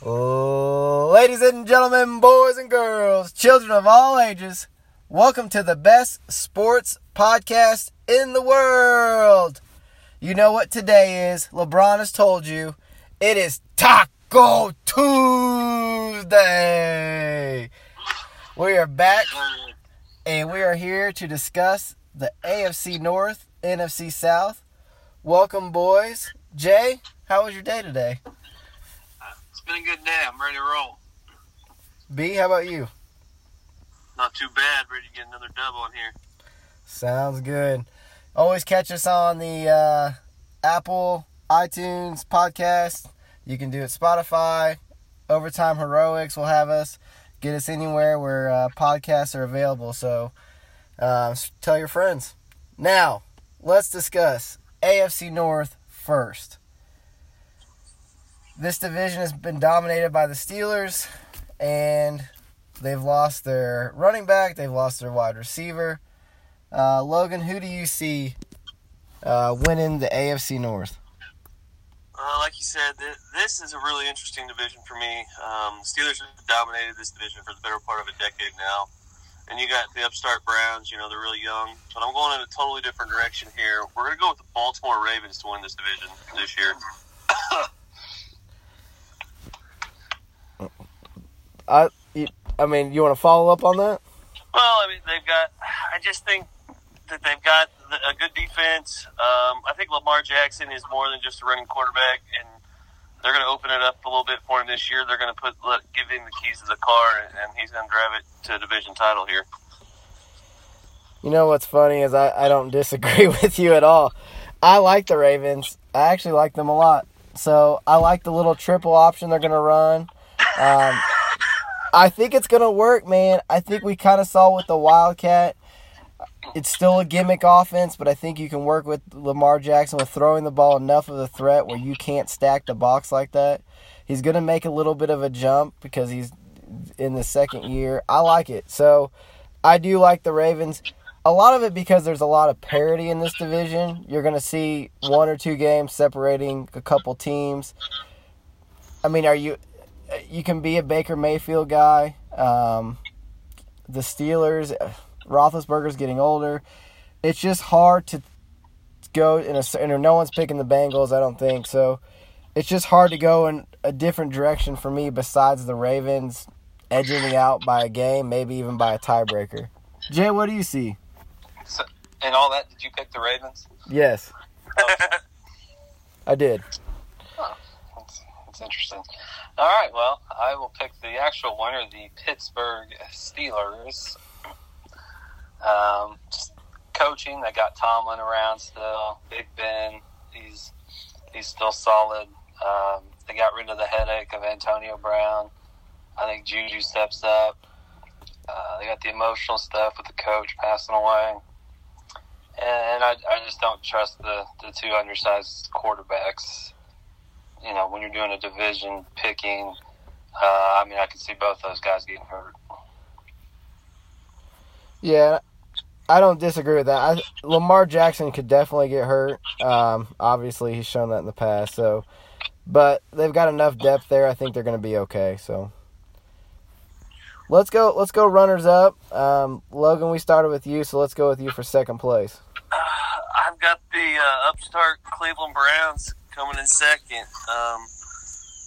Oh, ladies and gentlemen, boys and girls, children of all ages, welcome to the best sports podcast in the world. You know what today is. LeBron has told you it is Taco Tuesday. We are back and we are here to discuss the AFC North, NFC South. Welcome, boys. Jay, how was your day today? Been a good day. I'm ready to roll. B, how about you? Not too bad. Ready to get another dub on here. Sounds good. Always catch us on the uh, Apple iTunes podcast. You can do it Spotify. Overtime Heroics will have us. Get us anywhere where uh, podcasts are available. So uh, tell your friends. Now, let's discuss AFC North first. This division has been dominated by the Steelers, and they've lost their running back, they've lost their wide receiver. Uh, Logan, who do you see uh, winning the AFC North? Uh, like you said, th- this is a really interesting division for me. Um, Steelers have dominated this division for the better part of a decade now. And you got the upstart Browns, you know, they're really young. But I'm going in a totally different direction here. We're going to go with the Baltimore Ravens to win this division this year. I, I mean, you want to follow up on that? Well, I mean, they've got. I just think that they've got a good defense. Um, I think Lamar Jackson is more than just a running quarterback, and they're going to open it up a little bit for him this year. They're going to put let, give him the keys to the car, and he's going to drive it to a division title here. You know what's funny is I, I don't disagree with you at all. I like the Ravens. I actually like them a lot. So I like the little triple option they're going to run. Um, I think it's to work, man. I think we kind of saw with the Wildcat. It's still a gimmick offense, but I think you can work with Lamar Jackson with throwing the ball enough of a threat where you can't stack the box like that. He's to make a little bit of a jump because he's in the second year. I like it. So I do like the Ravens. A lot of it because there's a lot of parity in this division. You're going to see one or two games separating a couple teams. I mean, are you you can be a Baker Mayfield guy. Um, the Steelers, Roethlisberger's getting older. It's just hard to go in a and no one's picking the Bengals. I don't think so. It's just hard to go in a different direction for me besides the Ravens edging me out by a game, maybe even by a tiebreaker. Jay, what do you see? So, and all that, did you pick the Ravens? Yes, I did. Oh, that's, that's interesting. All right, well, I will pick the actual winner, the Pittsburgh Steelers. Um, coaching, they got Tomlin around still. Big Ben, he's he's still solid. Um, they got rid of the headache of Antonio Brown. I think Juju steps up. Uh, they got the emotional stuff with the coach passing away. And I, I just don't trust the, the two undersized quarterbacks you know, when you're doing a division picking, uh, I mean, I can see both those guys getting hurt. Yeah, I don't disagree with that. I, Lamar Jackson could definitely get hurt. Um, obviously, he's shown that in the past. So, but they've got enough depth there. I think they're going to be okay. So, let's go. Let's go runners up. Um, Logan, we started with you, so let's go with you for second place. Uh, I've got the uh, upstart Cleveland Browns coming in second. Um,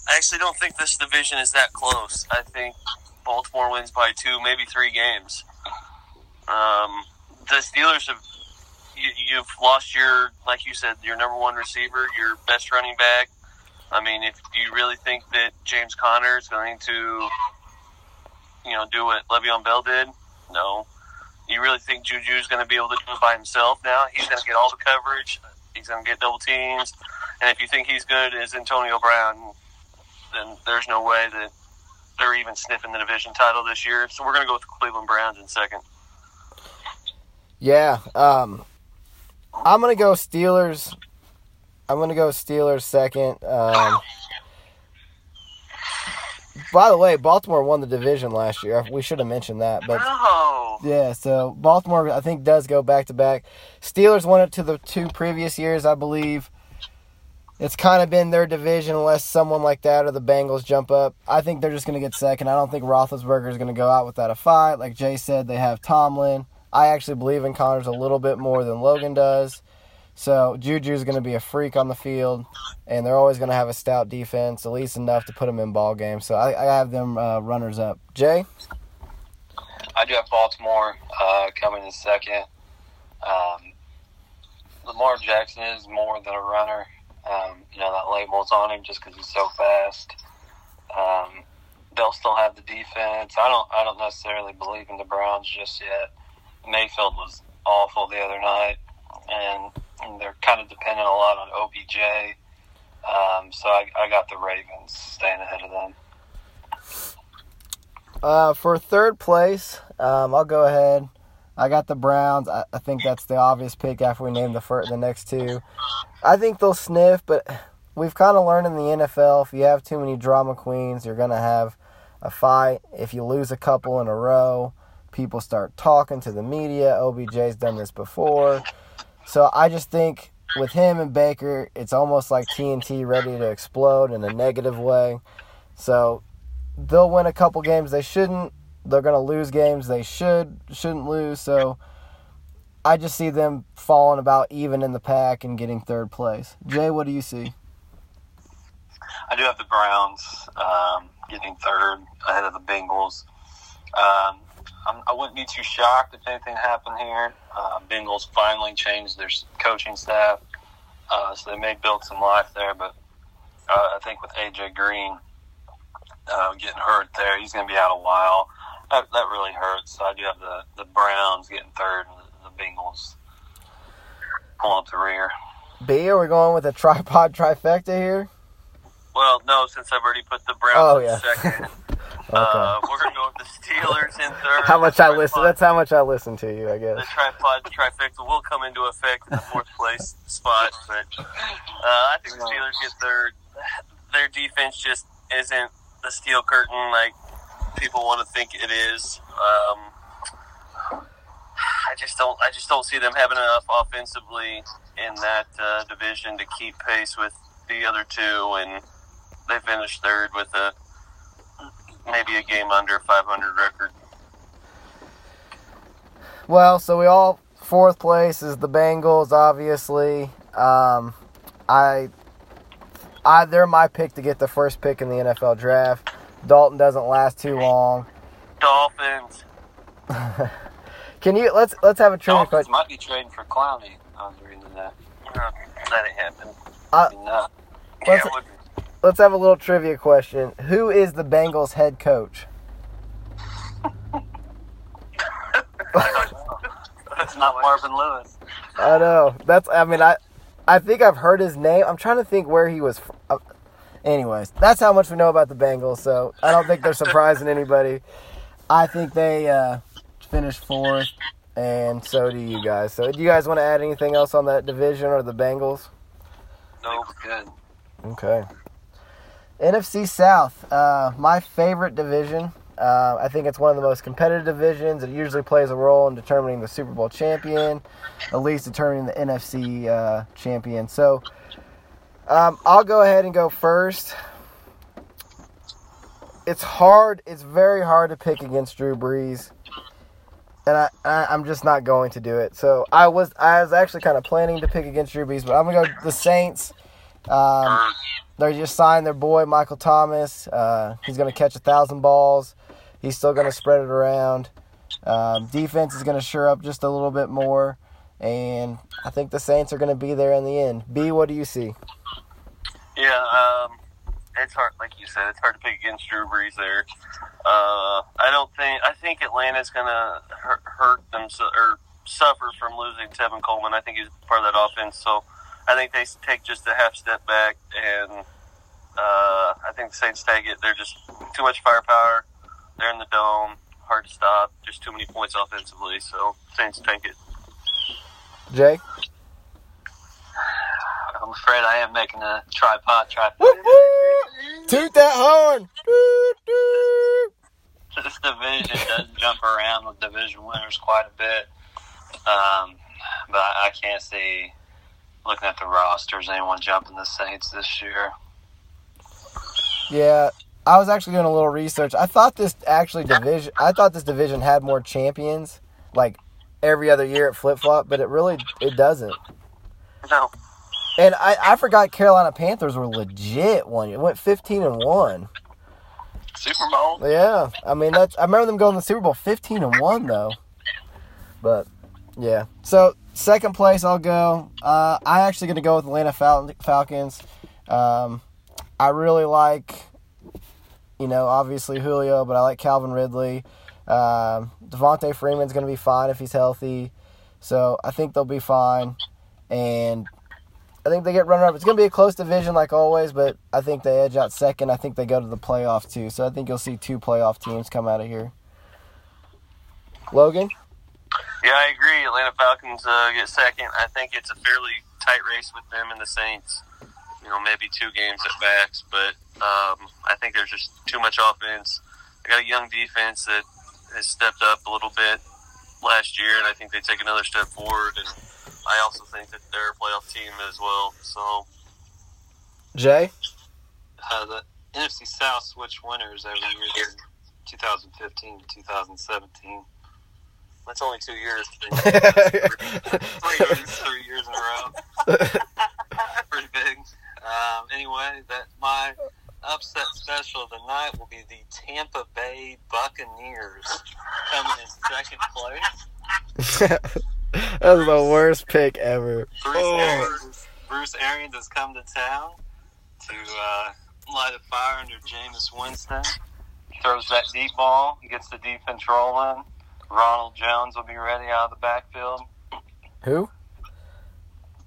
I actually don't think this division is that close. I think Baltimore wins by two, maybe three games. Um, the Steelers have you, have lost your, like you said, your number one receiver, your best running back. I mean, if you really think that James Conner is going to, you know, do what Le'Veon Bell did, no. You really think Juju is going to be able to do it by himself now? He's going to get all the coverage. He's going to get double teams. And if you think he's good as Antonio Brown, then there's no way that they're even sniffing the division title this year. So we're going to go with the Cleveland Browns in second. Yeah, um, I'm going to go Steelers. I'm going to go Steelers second. Um, by the way, Baltimore won the division last year. We should have mentioned that, but oh. yeah. So Baltimore, I think, does go back to back. Steelers won it to the two previous years, I believe it's kind of been their division unless someone like that or the Bengals jump up. I think they're just going to get second. I don't think Roethlisberger is going to go out without a fight. Like Jay said, they have Tomlin. I actually believe in Connors a little bit more than Logan does. So Juju's going to be a freak on the field, and they're always going to have a stout defense, at least enough to put them in ball games. So I, I have them uh, runners up. Jay, I do have Baltimore uh, coming in second. Um, Lamar Jackson is more than a runner. Um, you know that label's on him just because he's so fast. Um, they'll still have the defense. I don't. I don't necessarily believe in the Browns just yet. Mayfield was awful the other night, and, and they're kind of dependent a lot on OBJ. Um, so I, I got the Ravens staying ahead of them. uh, for third place, um, I'll go ahead. I got the Browns. I, I think that's the obvious pick after we name the fir- the next two. I think they'll sniff, but we've kind of learned in the NFL if you have too many drama queens, you're going to have a fight. If you lose a couple in a row, people start talking to the media. OBJ's done this before. So I just think with him and Baker, it's almost like TNT ready to explode in a negative way. So they'll win a couple games they shouldn't. They're going to lose games they should shouldn't lose. So I just see them falling about even in the pack and getting third place. Jay, what do you see? I do have the Browns um, getting third ahead of the Bengals. Um, I wouldn't be too shocked if anything happened here. Uh, Bengals finally changed their coaching staff, uh, so they may build some life there. But uh, I think with AJ Green uh, getting hurt there, he's going to be out a while. That, that really hurts. I do have the, the Browns getting third and the, the Bengals pulling up the rear. B, are we going with a tripod trifecta here? Well, no, since I've already put the Browns Oh, in yeah. second. Okay. uh, we're going to go with the Steelers in third. how much I Tripod- listen? That's how much I listen to you, I guess. the tripod trifecta will come into effect in the fourth place spot, but uh, I think the Steelers get third. Their defense just isn't the steel curtain like people want to think it is. Um, I just don't. I just don't see them having enough offensively in that uh, division to keep pace with the other two, and they finished third with a maybe a game under 500 record. Well, so we all fourth place is the Bengals, obviously. Um, I, I they're my pick to get the first pick in the NFL draft. Dalton doesn't last too long. Dolphins. Can you let's let's have a trivia Dolphins question. might be trading for Clowney. I was reading that. Uh, that ain't happening. Uh, No. Yeah, Let's- it would- let's have a little trivia question. Who is the Bengals head coach? It's not Marvin Lewis. I know. That's. I mean, I, I think I've heard his name. I'm trying to think where he was. From. Anyways, that's how much we know about the Bengals. So I don't think they're surprising anybody. I think they uh, finished fourth, and so do you guys. So do you guys want to add anything else on that division or the Bengals? No, good. Okay. NFC South, uh, my favorite division. Uh, I think it's one of the most competitive divisions. It usually plays a role in determining the Super Bowl champion, at least determining the NFC uh, champion. So um, I'll go ahead and go first. It's hard. It's very hard to pick against Drew Brees, and I, I I'm just not going to do it. So I was I was actually kind of planning to pick against Drew Brees, but I'm gonna go the Saints. Um, they just signed their boy Michael Thomas. Uh, he's to catch a thousand balls. He's still to spread it around. Um, defense is to sure up just a little bit more, and I think the Saints are to be there in the end. B, what do you see? Yeah, um, it's hard. Like you said, it's hard to pick against Drew Brees there. Uh, I don't think. I think Atlanta's gonna hurt, hurt them or suffer from losing Tevin Coleman. I think he's part of that offense. So I think they take just a half step back, and uh, I think the Saints take it. They're just too much firepower. They're in the dome, hard to stop. Just too many points offensively. So Saints take it. Jay? I'm afraid I am making a tripod tripod. Toot that horn! This division doesn't jump around with division winners quite a bit. Um, but I, I can't see looking at the rosters, anyone jumping the Saints this year? Yeah, I was actually doing a little research. I thought this actually division. I thought this division had more champions, like every other year at flip flop, but it really it doesn't. No. And I, I forgot Carolina Panthers were legit one year. It went fifteen and one. Super Bowl? Yeah, I mean that's. I remember them going to the Super Bowl fifteen and one though. But yeah, so second place I'll go. Uh, I actually going to go with Atlanta Fal- Falcons. Um, I really like, you know, obviously Julio, but I like Calvin Ridley. Um, Devonta Freeman's going to be fine if he's healthy, so I think they'll be fine. And I think they get runner up. It's going to be a close division like always, but I think they edge out second. I think they go to the playoff too. So I think you'll see two playoff teams come out of here. Logan? Yeah, I agree. Atlanta Falcons uh, get second. I think it's a fairly tight race with them and the Saints. You know, maybe two games at max, but um, I think there's just too much offense. I got a young defense that has stepped up a little bit last year, and I think they take another step forward. And I also think that they're a playoff team as well. So Jay? Uh, the NFC South switch winners every year, 2015 to 2017. that's only two years. Three years, three years in a row. Pretty big. Um, anyway, that my upset special of the night will be the Tampa Bay Buccaneers coming in second place. that was the worst pick ever. Bruce, Oh. Arians, Bruce Arians has come to town to uh, light a fire under Jameis Winston. Throws that deep ball, gets the defense rolling. Ronald Jones will be ready out of the backfield. Who?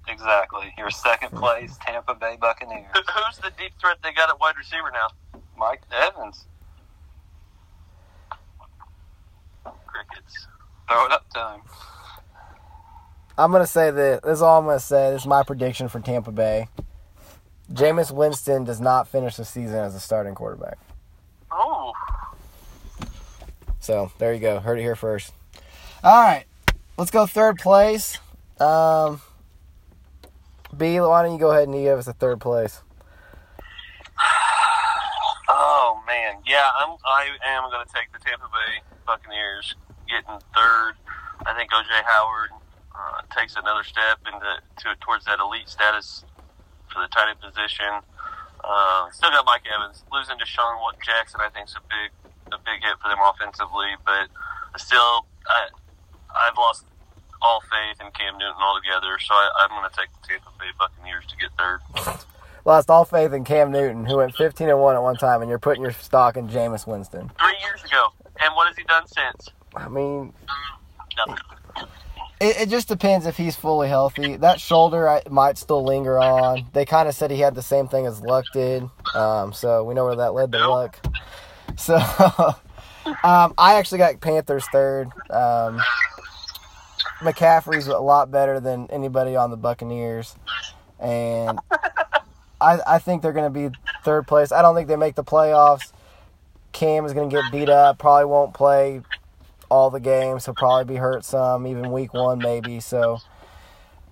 Exactly. Your second place, Tampa Bay Buccaneers. Who's the deep threat they got at wide receiver now? Mike Evans. Crickets. Throw it up to him. I'm gonna say this. This is all I'm gonna say. This is my prediction for Tampa Bay. Jameis Winston does not finish the season as a starting quarterback. Oh, So there you go. Heard it here first. All right, let's go third place. Um, B, why don't you go ahead and give us a third place? oh man, yeah. I'm. I am going to take the Tampa Bay Buccaneers getting third. I think OJ Howard uh, takes another step into to towards that elite status for the tight end position. Uh, still got Mike Evans losing DeSean Jackson. I think is a big a big hit for them offensively, but still, I I've lost all faith in Cam Newton altogether. So I, I'm going to take the Tampa Bay Buccaneers to get third. Lost all faith in Cam Newton, who went 15 and one at one time, and you're putting your stock in Jameis Winston. Three years ago, and what has he done since? I mean, Nothing. It, it just depends if he's fully healthy. That shoulder I, might still linger on. They kind of said he had the same thing as Luck did, um, so we know where that led to. Luck. So um, I actually got Panthers third. Um, McCaffrey's a lot better than anybody on the Buccaneers, and I, I think they're going to be third place. I don't think they make the playoffs. Cam is going to get beat up. Probably won't play all the games. He'll probably be hurt some, even week one maybe. So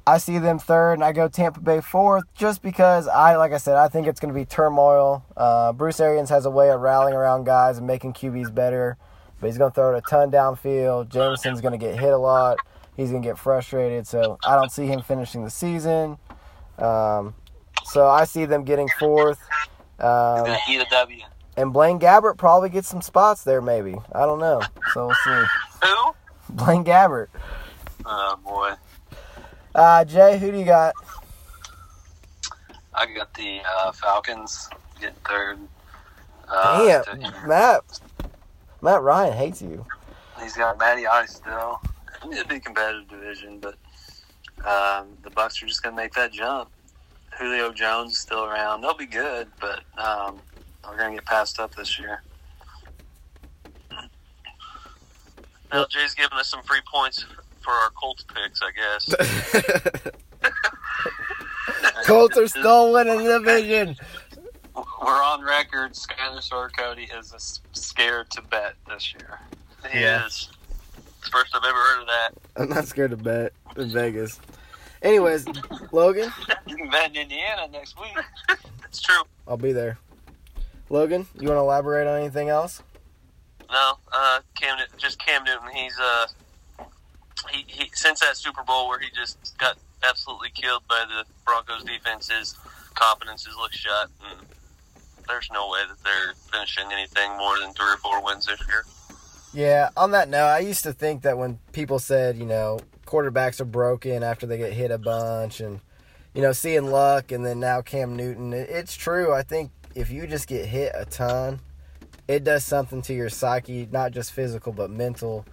I see them third, and I go Tampa Bay fourth, just because I, like I said, I think it's going to be turmoil. Uh, Bruce Arians has a way of rallying around guys and making QBs better, but he's going to throw it a ton downfield. Jameson's going to get hit a lot. He's going to get frustrated, so I don't see him finishing the season. Um, so I see them getting fourth. Um, Gonna eat a W. and Blaine Gabbert probably gets some spots there, maybe. I don't know. So we'll see. Who? Blaine Gabbert. Oh boy, Uh, Jay, who do you got? I got the uh, Falcons getting third. Uh, Damn, to- Matt. Matt Ryan hates you. He's got Matty Ice still. I mean, it'd be a competitive division, but um, the Bucs are just going to make that jump. Julio Jones is still around. They'll be good, but um, going to get passed up this year. Jay's giving us some free points for our Colts picks, I guess. Colts are still winning the division. We're on record. Skyler Sword Cody is scared to bet this year. He Yeah. is. It's the first I've ever heard of that. I'm not scared to bet in Vegas. Anyways, Logan, You can bet in Indiana next week. It's true. I'll be there. Logan, you want to elaborate on anything else? No, uh, Cam, just Cam Newton. He's uh, he, he since that Super Bowl where he just got absolutely killed by the Broncos defense, his confidence has looked shot, and there's no way that they're finishing anything more than three or four wins this year. Yeah, on that note, I used to think that when people said, you know, quarterbacks are broken after they get hit a bunch and, you know, seeing luck and then now Cam Newton, it's true. I think if you just get hit a ton, it does something to your psyche, not just physical, but mental,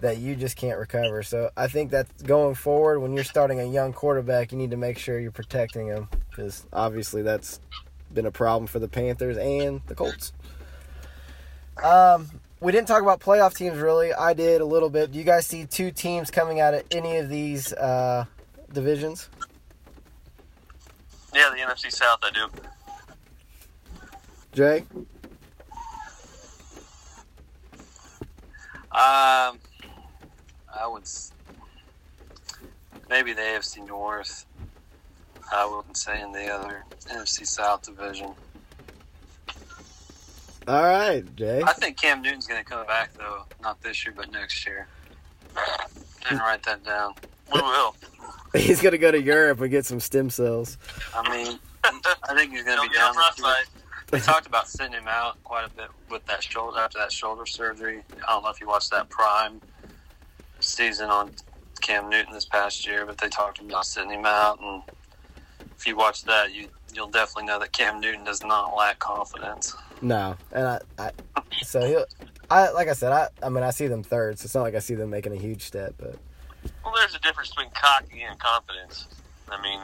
that you just can't recover. So I think that going forward, when you're starting a young quarterback, you need to make sure you're protecting him because obviously that's been a problem for the Panthers and the Colts. Um, we didn't talk about playoff teams really. I did a little bit. Do you guys see two teams coming out of any of these uh, divisions? Yeah, the NFC South, I do. Jay? Um, I would maybe the AFC North. I wouldn't say in the other NFC South division. All right, Jay. I think Cam Newton's going to come back though, not this year, but next year. Didn't write that down. We will. He's gonna go to Europe and get some stem cells. I mean, I think he's going to be get down. on rough with it. side. They talked about sending him out quite a bit with that shoulder after that shoulder surgery. I don't know if you watched that prime season on Cam Newton this past year, but they talked about sending him out. And if you watch that, you you'll definitely know that Cam Newton does not lack confidence. No, and I, I so he'll. I like I said, I I mean I see them third, so it's not like I see them making a huge step, but Well, there's a difference between cocky and confidence. I mean,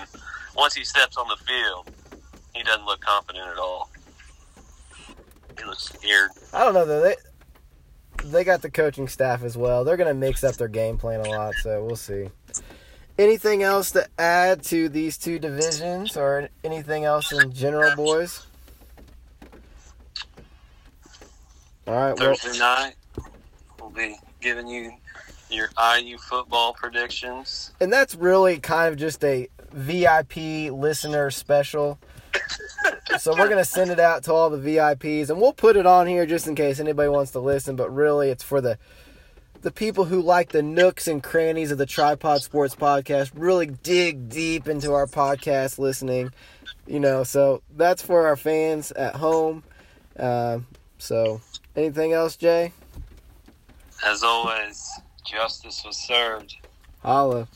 once he steps on the field, he doesn't look confident at all. He looks scared. I don't know though. They they got the coaching staff as well. They're gonna mix up their game plan a lot, so we'll see. Anything else to add to these two divisions, or anything else in general, boys? All right. Well, Thursday night, we'll be giving you your IU football predictions. and that's really kind of just a VIP listener special. So we're gonna send it out to all the VIPs, and we'll put it on here just in case anybody wants to listen. But really, it's for the the people who like the nooks and crannies of the Tripod Sports Podcast. Really dig deep into our podcast listening, you know. So that's for our fans at home. Um so, anything else, Jay? As always, justice was served. Holla.